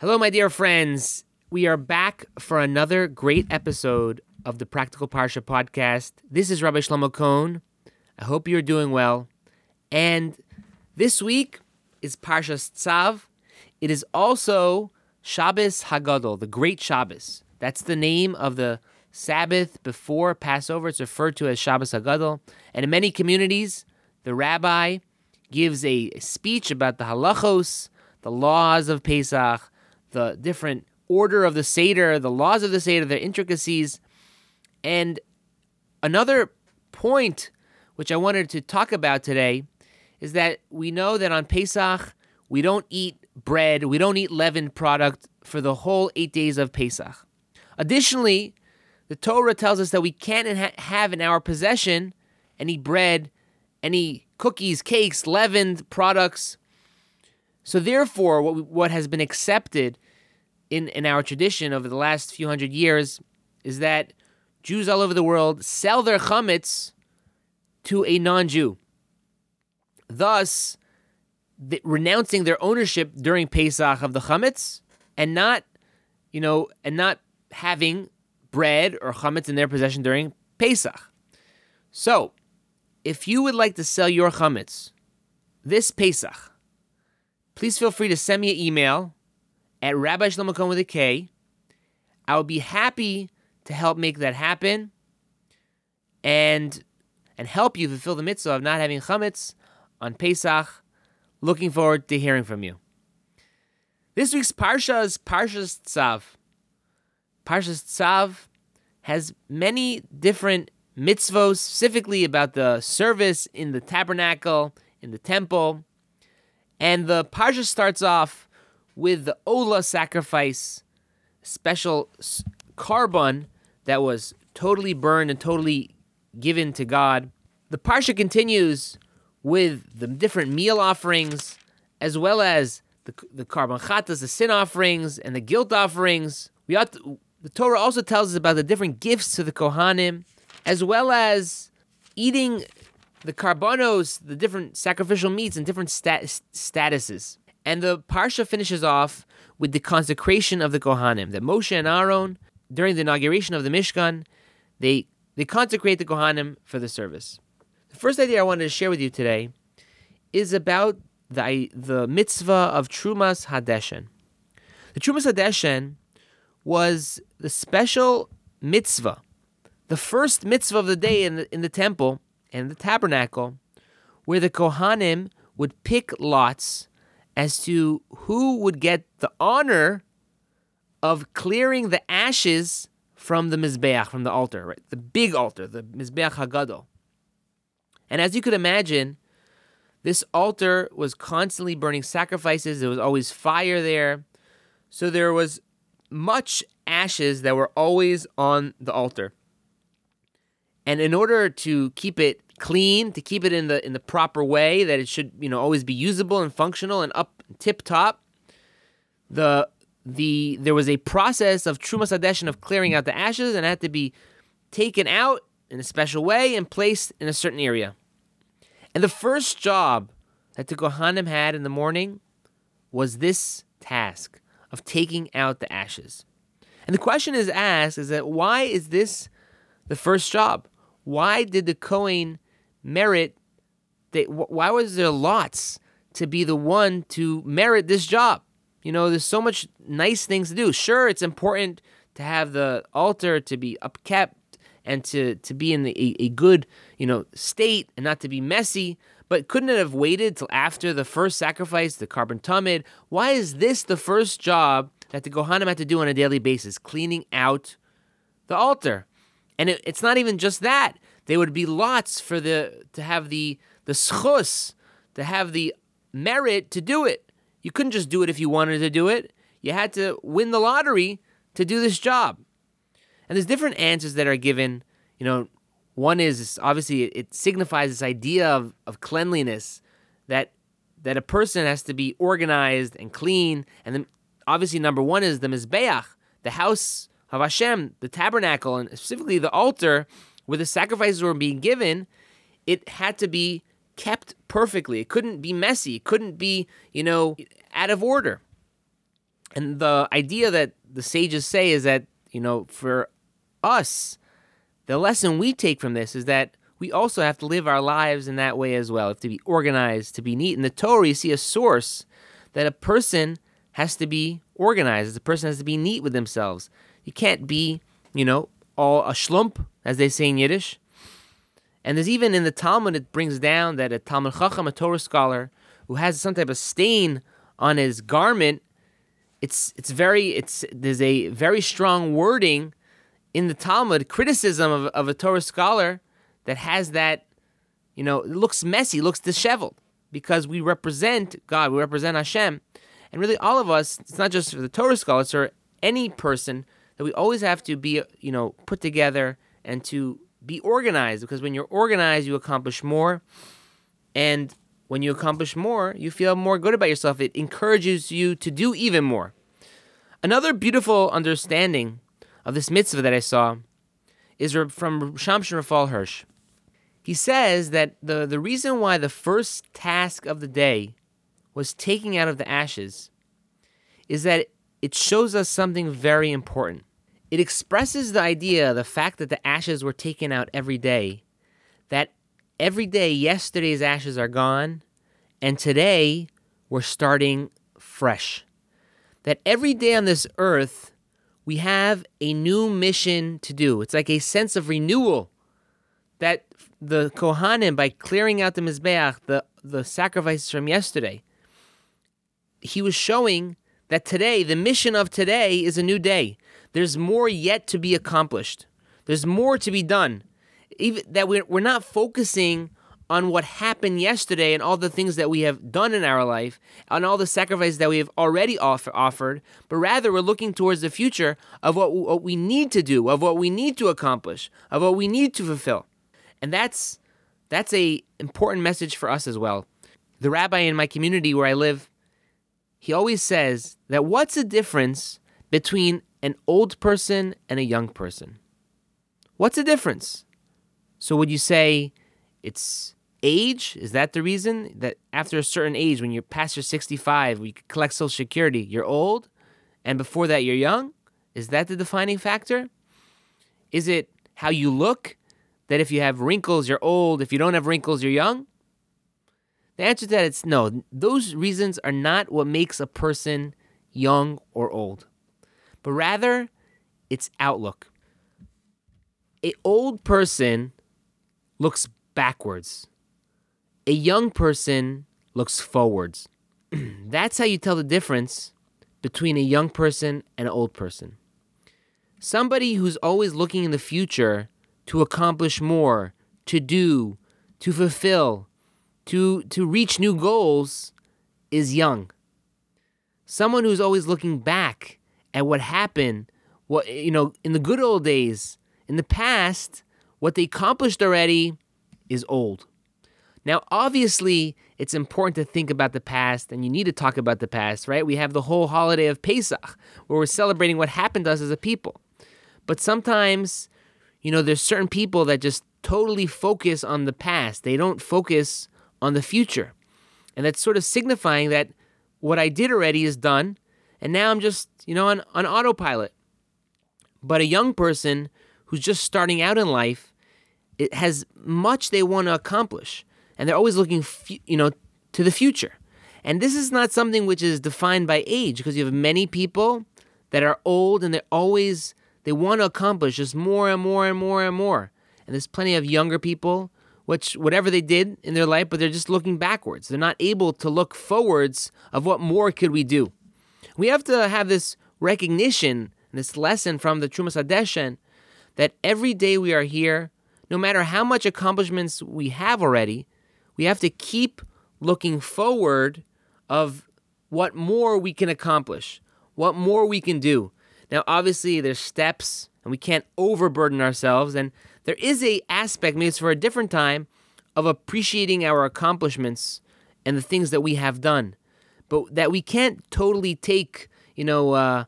Hello, my dear friends. We are back for another great episode of the Practical Parsha podcast. This is Rabbi Shlomo Kohn. I hope you're doing well. And this week is Parshas Tzav. It is also Shabbos Hagadol, the Great Shabbos. That's the name of the Sabbath before Passover. It's referred to as Shabbos Hagadol. And in many communities, the rabbi gives a speech about the halachos, the laws of Pesach, the different order of the Seder, the laws of the Seder, the intricacies. And another point which I wanted to talk about today is that we know that on Pesach, we don't eat bread, we don't eat leavened product for the whole eight days of Pesach. Additionally, the Torah tells us that we can't have in our possession any bread, any cookies, cakes, leavened products. So, therefore, what, what has been accepted in, in our tradition over the last few hundred years is that Jews all over the world sell their chametz to a non Jew, thus the, renouncing their ownership during Pesach of the chametz and not, you know, and not having bread or chametz in their possession during Pesach. So, if you would like to sell your chametz this Pesach, please feel free to send me an email at Rabbi Shlomo Kohn with a K. I would be happy to help make that happen and and help you fulfill the mitzvah of not having chametz on Pesach. Looking forward to hearing from you. This week's parsha is Parshas Tzav. Parshas Tzav has many different mitzvos, specifically about the service in the tabernacle, in the temple. And the parsha starts off with the Ola sacrifice, special korban that was totally burned and totally given to God. The parsha continues with the different meal offerings, as well as the, the korban chatas, the sin offerings, and the guilt offerings. We ought to, the Torah also tells us about the different gifts to the Kohanim, as well as eating the korbanos, the different sacrificial meats, and different stat- statuses. And the parsha finishes off with the consecration of the Kohanim. That Moshe and Aaron, during the inauguration of the Mishkan, they they consecrate the Kohanim for the service. The first idea I wanted to share with you today is about the the mitzvah of Trumas Hadeshen. The Trumas Hadeshen was the special mitzvah, the first mitzvah of the day in the, in the temple and the tabernacle, where the Kohanim would pick lots as to who would get the honor of clearing the ashes from the Mizbeach, from the altar, right? The big altar, the Mizbeach Hagadol. And as you could imagine, this altar was constantly burning sacrifices. There was always fire there. So there was much ashes that were always on the altar. And in order to keep it clean, to keep it in the in the proper way that it should, you know, always be usable and functional and up tip top, the the there was a process of trumas hadeshen of clearing out the ashes and had to be taken out in a special way and placed in a certain area. And the first job that the Kohanim had in the morning was this task of taking out the ashes. And the question is asked is that why is this the first job? Why did the Kohen merit that why was there lots to be the one to merit this job? You know, there's so much nice things to do. Sure, it's important to have the altar to be upkept and to, to be in the, a, a good, you know, state and not to be messy. But couldn't it have waited till after the first sacrifice, the korban tamid? Why is this the first job that the Kohanim had to do on a daily basis, cleaning out the altar? And it, it's not even just that. They would be lots for the to have the the zechus, to have the merit to do it. You couldn't just do it if you wanted to do it. You had to win the lottery to do this job. And there's different answers that are given. You know, one is obviously it signifies this idea of, of cleanliness that that a person has to be organized and clean. And then obviously number one is the mizbeach, the house of Hashem, the tabernacle, and specifically the altar where the sacrifices were being given. It had to be kept perfectly. It couldn't be messy. It couldn't be, you know, out of order. And the idea that the sages say is that, you know, for us, the lesson we take from this is that we also have to live our lives in that way as well. We have to be organized, to be neat. In the Torah, you see a source that a person has to be organized. A person has to be neat with themselves. You can't be, you know, all a schlump, as they say in Yiddish. And there's even in the Talmud, it brings down that a Talmud Chacham, a Torah scholar, who has some type of stain on his garment, it's it's very it's there's a very strong wording in the Talmud criticism of, of a Torah scholar that has that, you know, it looks messy, looks disheveled because we represent God, we represent Hashem, and really all of us. It's not just for the Torah scholar, it's for any person that we always have to be, you know, put together and to be organized because when you're organized, you accomplish more, and when you accomplish more, you feel more good about yourself. It encourages you to do even more. Another beautiful understanding of this mitzvah that I saw is from Shimshon Raphael Hirsch. He says that the, the reason why the first task of the day was taking out of the ashes is that it shows us something very important. It expresses the idea, the fact that the ashes were taken out every day, that every day yesterday's ashes are gone, and today we're starting fresh. That every day on this earth, we have a new mission to do. It's like a sense of renewal that the Kohanim, by clearing out the Mizbeach, the, the sacrifices from yesterday, he was showing that today, the mission of today is a new day. There's more yet to be accomplished. There's more to be done. Even that we're, we're not focusing on what happened yesterday and all the things that we have done in our life, on all the sacrifices that we have already offer, offered, but rather we're looking towards the future of what, what we need to do, of what we need to accomplish, of what we need to fulfill. And that's that's a important message for us as well. The rabbi in my community where I live, he always says that what's the difference between an old person and a young person? What's the difference? So would you say it's age? Is that the reason that after a certain age, when you're past your 65, you collect Social Security, you're old, and before that you're young? Is that the defining factor? Is it how you look? That if you have wrinkles, you're old. If you don't have wrinkles, you're young? The answer to that is no. Those reasons are not what makes a person young or old, but rather it's outlook. A old person looks backwards. A young person looks forwards. That's how you tell the difference between a young person and an old person. Somebody who's always looking in the future to accomplish more, to do, to fulfill, to, to reach new goals is young. Someone who's always looking back at what happened, what eh, you know, in the good old days, in the past, what they accomplished already is old. Now, obviously, it's important to think about the past and you need to talk about the past, right? We have the whole holiday of Pesach where we're celebrating what happened to us as a people. But sometimes, you know, there's certain people that just totally focus on the past, they don't focus on the future. And that's sort of signifying that what I did already is done, and now I'm just, you know, on, on autopilot. But a young person who's just starting out in life, it has much they want to accomplish and they're always looking, you know, to the future. And this is not something which is defined by age because you have many people that are old and they're always they want to accomplish just more and more and more and more. And there's plenty of younger people which whatever they did in their life, but they're just looking backwards. They're not able to look forwards of what more could we do. We have to have this recognition, this lesson from the Trumas Hadeshen, that every day we are here, no matter how much accomplishments we have already, we have to keep looking forward of what more we can accomplish, what more we can do. Now, obviously, there's steps, and we can't overburden ourselves. And there is a aspect, maybe it's for a different time, of appreciating our accomplishments and the things that we have done, but that we can't totally take, you know, uh,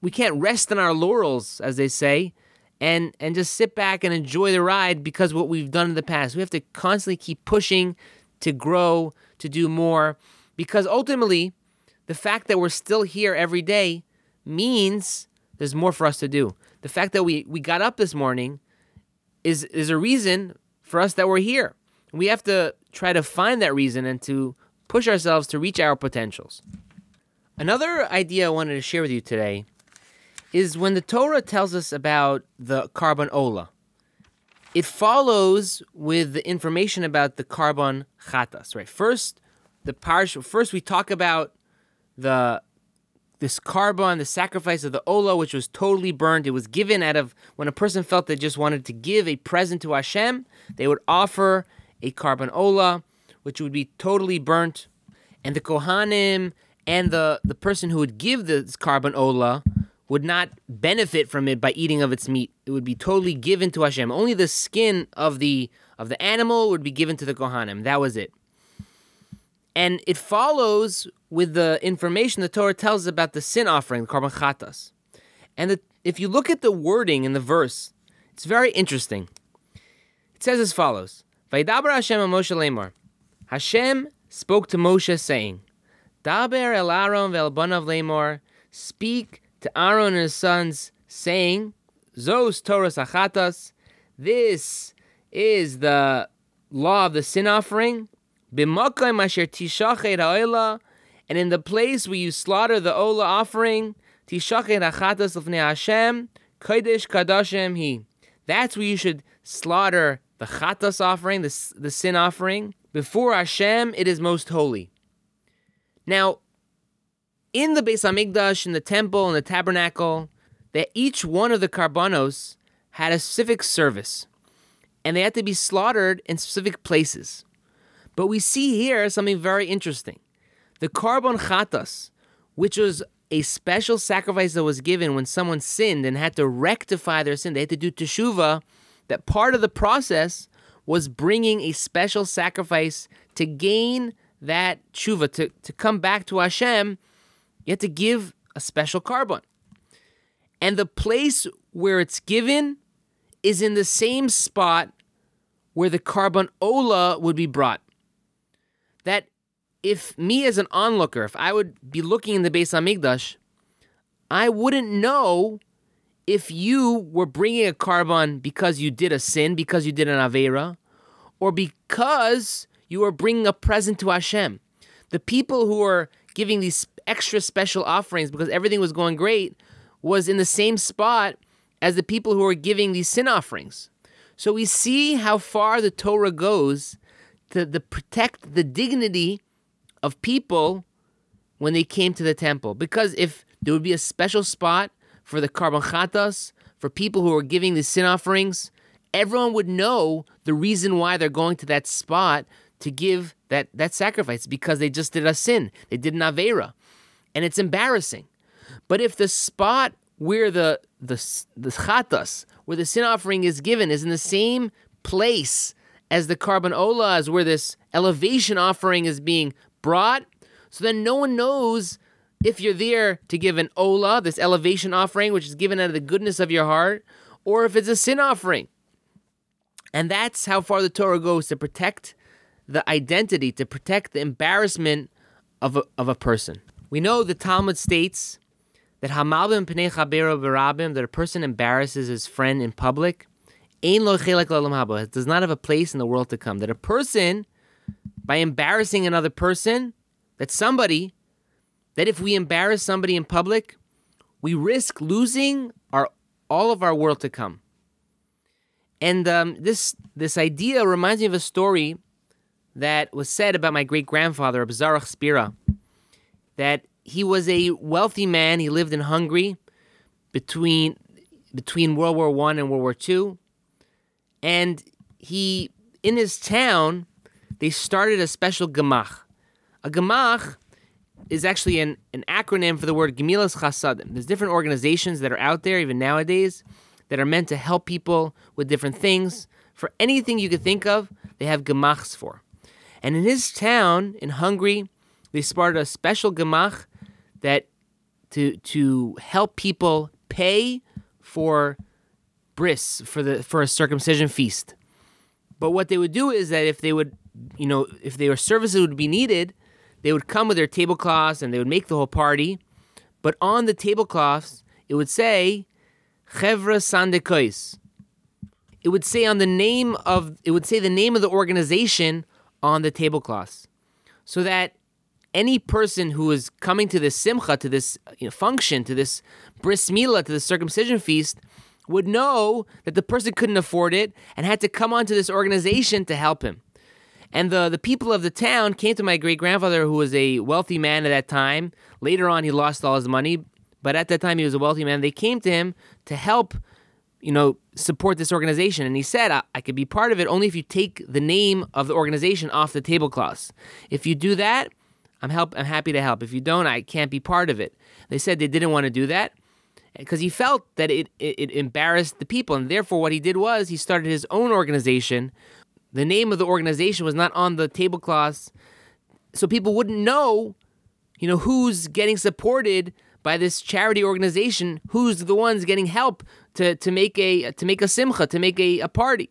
we can't rest on our laurels, as they say, and and just sit back and enjoy the ride because what we've done in the past. We have to constantly keep pushing to grow, to do more, because ultimately, the fact that we're still here every day means there's more for us to do. The fact that we, we got up this morning is is a reason for us that we're here. We have to try to find that reason and to push ourselves to reach our potentials. Another idea I wanted to share with you today is when the Torah tells us about the korban ola, it follows with the information about the korban chatas. Right. First, the parsha. First, we talk about the this korban, the sacrifice of the ola, which was totally burned. It was given out of when a person felt they just wanted to give a present to Hashem, they would offer a korban ola, which would be totally burnt, and the kohanim and the the person who would give this korban ola would not benefit from it by eating of its meat. It would be totally given to Hashem. Only the skin of the of the animal would be given to the kohanim. That was it. And it follows with the information the Torah tells about the sin offering, the korban chatas. And the, if you look at the wording in the verse, it's very interesting. It says as follows: "Vaydaber Hashem Moshe lemar." Hashem spoke to Moshe, saying, "Daber el Aaron ve'el banav lemar." Speak to Aaron and his sons, saying, Zos Torah Sachatas, this is the law of the sin offering. B'makayim asher tishachet ha'olah, and in the place where you slaughter the ola offering, tishachet ha'chatas l'fnei Hashem, kodesh kadashem he. That's where you should slaughter the chatas offering, the, the sin offering. Before Hashem, it is most holy. Now, in the Beis Hamikdash, in the temple, in the tabernacle, that each one of the karbanos had a specific service, and they had to be slaughtered in specific places. But we see here something very interesting. The korban chatas, which was a special sacrifice that was given when someone sinned and had to rectify their sin, they had to do teshuva, that part of the process was bringing a special sacrifice to gain that tshuva, to, to come back to Hashem you have to give a special korban. And the place where it's given is in the same spot where the korban ola would be brought. That if me as an onlooker, if I would be looking in the Beis Hamikdash, I wouldn't know if you were bringing a korban because you did a sin, because you did an avera, or because you were bringing a present to Hashem. The people who were giving these extra special offerings because everything was going great was in the same spot as the people who were giving these sin offerings. So we see how far the Torah goes to, to protect the dignity of people when they came to the temple. Because if there would be a special spot for the korban chatas, for people who are giving the sin offerings, everyone would know the reason why they're going to that spot to give that, that sacrifice because they just did a sin. They did an Avera. And it's embarrassing. But if the spot where the the the chatas, where the sin offering is given, is in the same place as the korban ola, is where this elevation offering is being brought, so then no one knows if you're there to give an ola, this elevation offering, which is given out of the goodness of your heart, or if it's a sin offering. And that's how far the Torah goes to protect the identity, to protect the embarrassment of a, of a person. We know the Talmud states that berabim, that a person embarrasses his friend in public, lo chelek haba, does not have a place in the world to come. That a person, by embarrassing another person, that somebody, that if we embarrass somebody in public, we risk losing our all of our world to come. And um, this this idea reminds me of a story that was said about my great grandfather, Abzarach Spira, that he was a wealthy man. He lived in Hungary between between World War One and World War Two, and he in his town they started a special gemach. A gemach is actually an, an acronym for the word Gemilas Chasadim. There's different organizations that are out there even nowadays that are meant to help people with different things. For anything you could think of, they have gemachs for. And in his town in Hungary, they started a special gemach that to to help people pay for bris for the for a circumcision feast. But what they would do is that if they would, you know, if their services would be needed they would come with their tablecloths and they would make the whole party. But on the tablecloths, it would say Chevra Sandekois. It would say on the name of it would say the name of the organization on the tablecloths, so that any person who is coming to this simcha, to this you know, function, to this bris milah, to the circumcision feast, would know that the person couldn't afford it and had to come onto this organization to help him. And the, the people of the town came to my great grandfather, who was a wealthy man at that time. Later on, he lost all his money, but at that time, he was a wealthy man. They came to him to help, you know, support this organization. And he said, I, I could be part of it only if you take the name of the organization off the tablecloths. If you do that, I'm help. I'm happy to help. If you don't, I can't be part of it. They said they didn't want to do that because he felt that it, it, it embarrassed the people, and therefore what he did was he started his own organization the name of the organization was not on the tablecloths, so people wouldn't know, you know, who's getting supported by this charity organization, who's the ones getting help to, to make a to make a simcha, to make a, a party.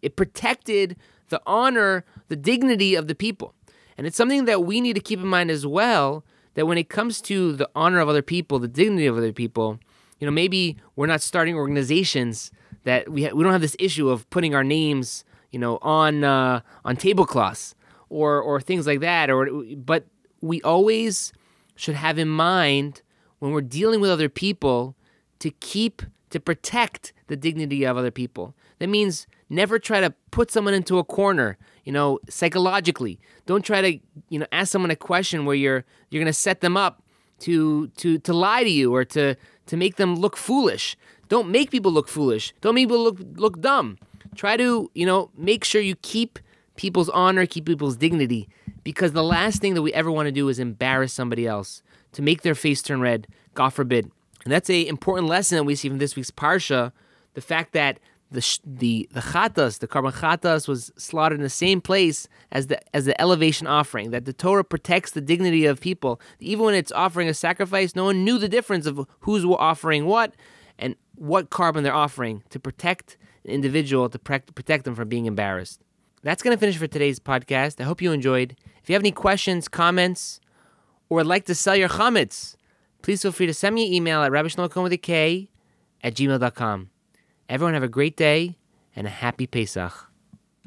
It protected the honor, the dignity of the people. And it's something that we need to keep in mind as well, that when it comes to the honor of other people, the dignity of other people, you know, maybe we're not starting organizations that we ha- we don't have this issue of putting our names you know, on uh, on tablecloths or or things like that. Or but we always should have in mind when we're dealing with other people to keep to protect the dignity of other people. That means never try to put someone into a corner, you know, psychologically. Don't try to, you know, ask someone a question where you're you're going to set them up to to to lie to you or to to make them look foolish. Don't make people look foolish. Don't make people look look dumb try to, you know, make sure you keep people's honor, keep people's dignity, because the last thing that we ever want to do is embarrass somebody else, to make their face turn red, God forbid. And that's a important lesson that we see from this week's parsha, the fact that the the the chatas, the korban chatas, was slaughtered in the same place as the as the elevation offering. That the Torah protects the dignity of people, even when it's offering a sacrifice. No one knew the difference of who's offering what and what korban they're offering to protect individual to protect them from being embarrassed. That's going to finish for today's podcast. I hope you enjoyed. If you have any questions, comments, or would like to sell your chametz, please feel free to send me an email at rabbishlomokohn with a K at gmail.com. Everyone have a great day and a happy Pesach.